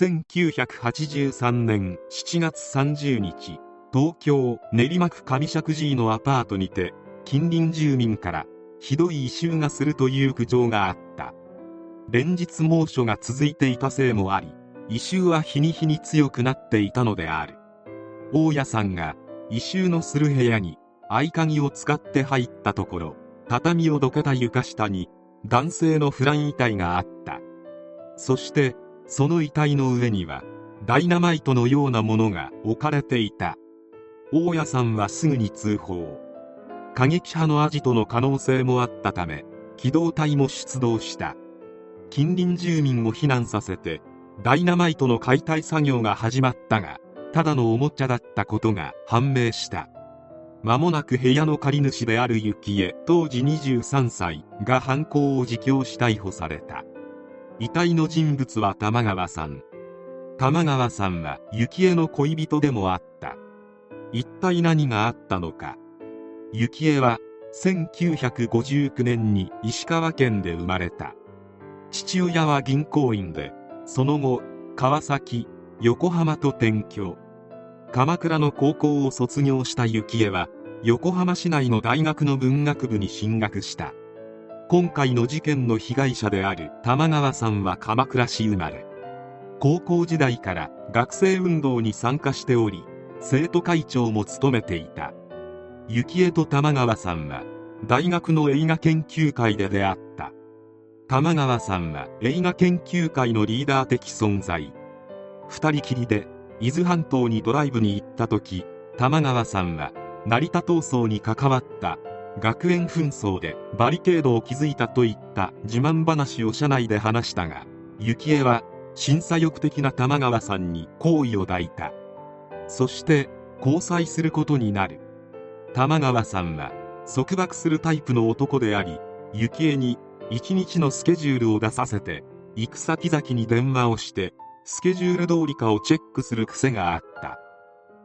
1983年7月30日東京練馬区上石神井のアパートにて近隣住民からひどい異臭がするという苦情があった。連日猛暑が続いていたせいもあり異臭は日に日に強くなっていたのである。大家さんが異臭のする部屋に合鍵を使って入ったところ畳をどけた床下に男性のフラン遺体があった。そしてその遺体の上にはダイナマイトのようなものが置かれていた。大家さんはすぐに通報。過激派のアジトの可能性もあったため機動隊も出動した。近隣住民を避難させてダイナマイトの解体作業が始まったがただのおもちゃだったことが判明した。間もなく部屋の借り主である幸恵当時23歳が犯行を自供し逮捕された。遺体の人物は玉川さん。玉川さんは幸恵の恋人でもあった。一体何があったのか。幸恵は1959年に石川県で生まれた。父親は銀行員でその後川崎横浜と転居。鎌倉の高校を卒業した幸恵は横浜市内の大学の文学部に進学した。今回の事件の被害者である玉川さんは鎌倉市生まれ。高校時代から学生運動に参加しており生徒会長も務めていた。幸恵と玉川さんは大学の映画研究会で出会った。玉川さんは映画研究会のリーダー的存在。二人きりで伊豆半島にドライブに行った時玉川さんは成田闘争に関わった。学園紛争でバリケードを築いたといった自慢話を車内で話したが幸恵は審査欲的な玉川さんに好意を抱いた。そして交際することになる。玉川さんは束縛するタイプの男であり幸恵に一日のスケジュールを出させて行く先々に電話をしてスケジュール通りかをチェックする癖があった。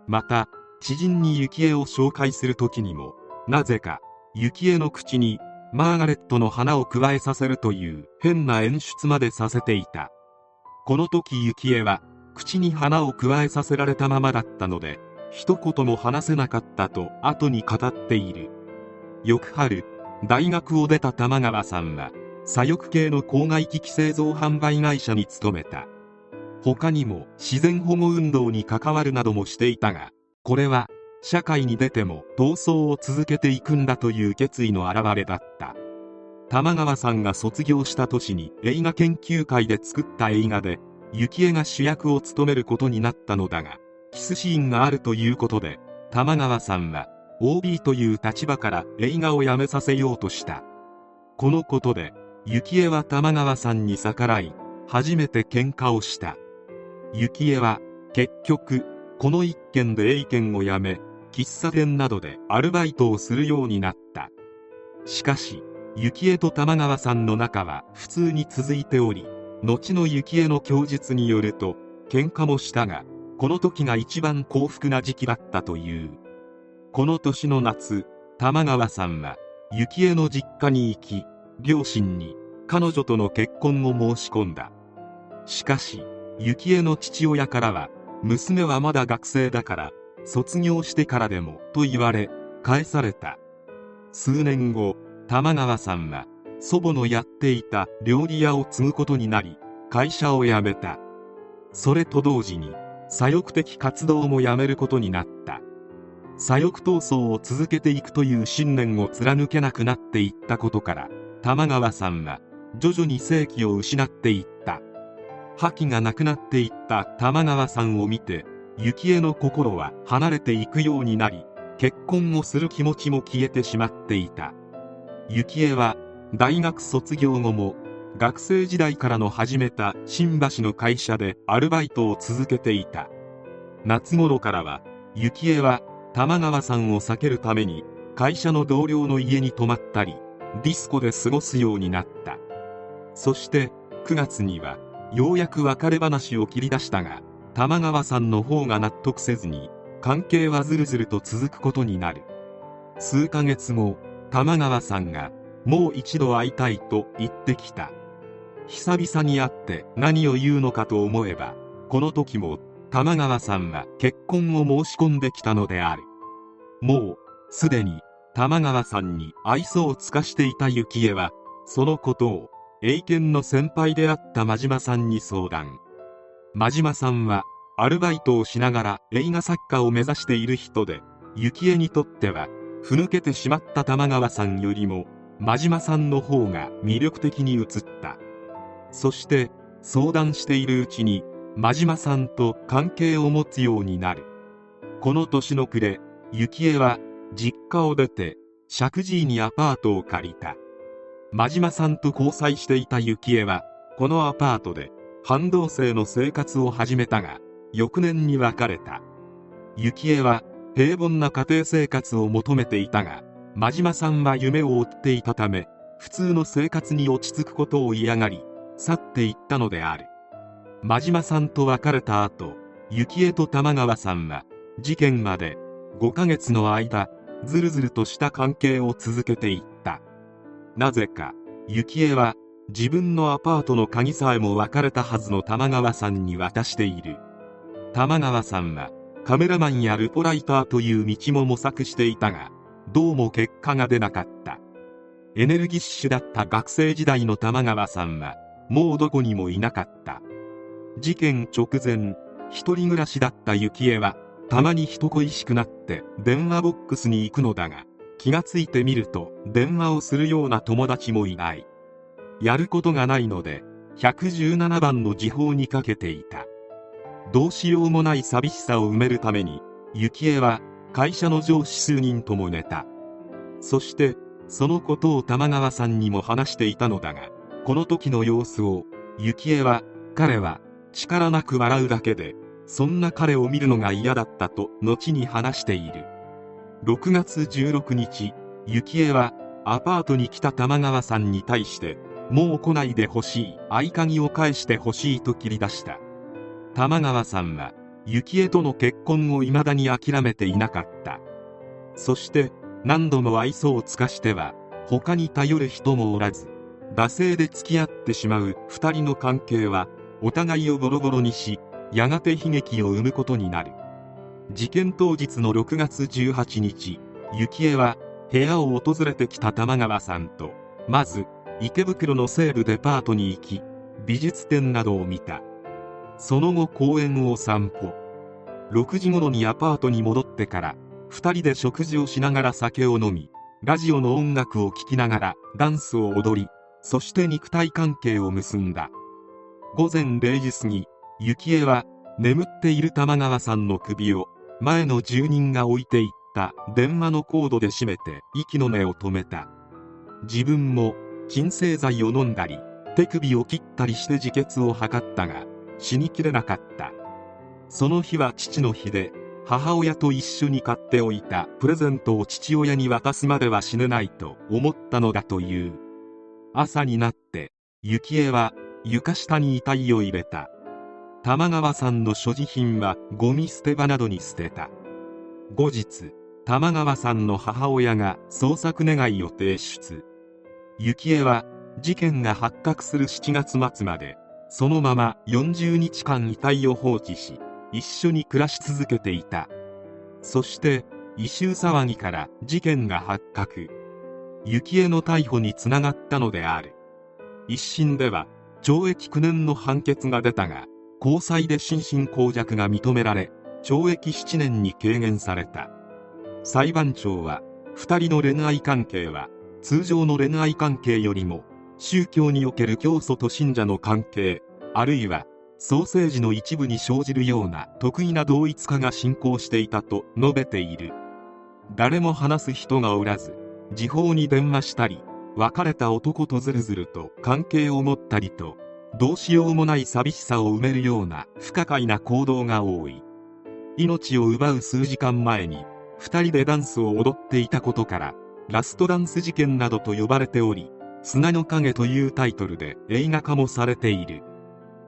また知人に幸恵を紹介する時にもなぜか幸恵の口にマーガレットの花を加えさせるという変な演出までさせていた。この時幸恵は口に花を加えさせられたままだったので一言も話せなかったと後に語っている。翌春大学を出た玉川さんは左翼系の公害機器製造販売会社に勤めた。他にも自然保護運動に関わるなどもしていたがこれは社会に出ても闘争を続けていくんだという決意の表れだった。玉川さんが卒業した年に映画研究会で作った映画で幸恵が主役を務めることになったのだがキスシーンがあるということで玉川さんは OB という立場から映画をやめさせようとした。このことで幸恵は玉川さんに逆らい初めて喧嘩をした。幸恵は結局この一件で A 件を辞め喫茶店などでアルバイトをするようになった。しかし幸恵と玉川さんの仲は普通に続いており後の幸恵の供述によると喧嘩もしたがこの時が一番幸福な時期だったという。この年の夏玉川さんは幸恵の実家に行き両親に彼女との結婚を申し込んだ。しかし幸恵の父親からは娘はまだ学生だから卒業してからでもと言われ返された。数年後玉川さんは祖母のやっていた料理屋を継ぐことになり会社を辞めた。それと同時に左翼的活動もやめることになった。左翼闘争を続けていくという信念を貫けなくなっていったことから玉川さんは徐々に生気を失っていった。覇気がなくなっていった玉川さんを見て幸恵の心は離れていくようになり結婚をする気持ちも消えてしまっていた。幸恵は大学卒業後も学生時代からの始めた新橋の会社でアルバイトを続けていた。夏頃からは幸恵は玉川さんを避けるために会社の同僚の家に泊まったりディスコで過ごすようになった。そして9月にはようやく別れ話を切り出したが玉川さんの方が納得せずに関係はずるずると続くことになる。数ヶ月後玉川さんがもう一度会いたいと言ってきた。久々に会って何を言うのかと思えばこの時も玉川さんは結婚を申し込んできたのである。もうすでに玉川さんに愛想を尽かしていた幸恵はそのことを英検の先輩であった真島さんに相談。真島さんはアルバイトをしながら映画作家を目指している人で幸恵にとってはふぬけてしまった玉川さんよりも真島さんの方が魅力的に映った。そして相談しているうちに真島さんと関係を持つようになる。この年の暮れ幸恵は実家を出て石神井にアパートを借りた。真島さんと交際していた幸恵はこのアパートで半同棲の生活を始めたが翌年に別れた。幸恵は平凡な家庭生活を求めていたが真島さんは夢を追っていたため普通の生活に落ち着くことを嫌がり去っていったのである。真島さんと別れた後幸恵と玉川さんは事件まで5ヶ月の間ずるずるとした関係を続けていった。なぜか幸恵は自分のアパートの鍵さえも別れたはずの玉川さんに渡している。玉川さんはカメラマンやルポライターという道も模索していたがどうも結果が出なかった。エネルギッシュだった学生時代の玉川さんはもうどこにもいなかった。事件直前一人暮らしだった幸恵はたまに人恋しくなって電話ボックスに行くのだが気がついてみると電話をするような友達もいない。やることがないので117番の時報にかけていた。どうしようもない寂しさを埋めるために幸恵は会社の上司数人とも寝た。そしてそのことを玉川さんにも話していたのだがこの時の様子を幸恵は彼は力なく笑うだけでそんな彼を見るのが嫌だったと後に話している。6月16日幸恵はアパートに来た玉川さんに対してもう来ないでほしい。合鍵を返してほしいと切り出した。玉川さんは幸恵との結婚を未だに諦めていなかった。そして何度も愛想を尽かしては他に頼る人もおらず惰性で付き合ってしまう2人の関係はお互いをボロボロにしやがて悲劇を生むことになる。事件当日の6月18日幸恵は部屋を訪れてきた玉川さんとまず池袋の西部デパートに行き美術展などを見た。その後公園を散歩。6時頃にアパートに戻ってから2人で食事をしながら酒を飲みラジオの音楽を聴きながらダンスを踊りそして肉体関係を結んだ。午前0時過ぎ幸恵は眠っている玉川さんの首を前の住人が置いていった電話のコードで締めて息の根を止めた。自分も鎮静剤を飲んだり手首を切ったりして自決を図ったが死にきれなかった。その日は父の日で母親と一緒に買っておいたプレゼントを父親に渡すまでは死ねないと思ったのだという。朝になって幸恵は床下に遺体を入れた。玉川さんの所持品はゴミ捨て場などに捨てた。後日玉川さんの母親が捜索願いを提出。幸恵は事件が発覚する7月末までそのまま40日間遺体を放置し一緒に暮らし続けていた。そして異臭騒ぎから事件が発覚。幸恵の逮捕につながったのである。一審では懲役9年の判決が出たが高裁で心神耗弱が認められ懲役7年に軽減された。裁判長は2人の恋愛関係は通常の恋愛関係よりも宗教における教祖と信者の関係あるいは創生時の一部に生じるような得意な同一化が進行していたと述べている。誰も話す人がおらず時報に電話したり別れた男とずるずると関係を持ったりとどうしようもない寂しさを埋めるような不可解な行動が多い。命を奪う数時間前に2人でダンスを踊っていたことからラストダンス事件などと呼ばれており砂の影というタイトルで映画化もされている。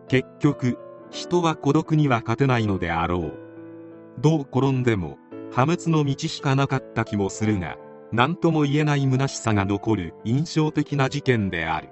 結局人は孤独には勝てないのであろう。どう転んでも破滅の道しかなかった気もするが何とも言えない虚しさが残る印象的な事件である。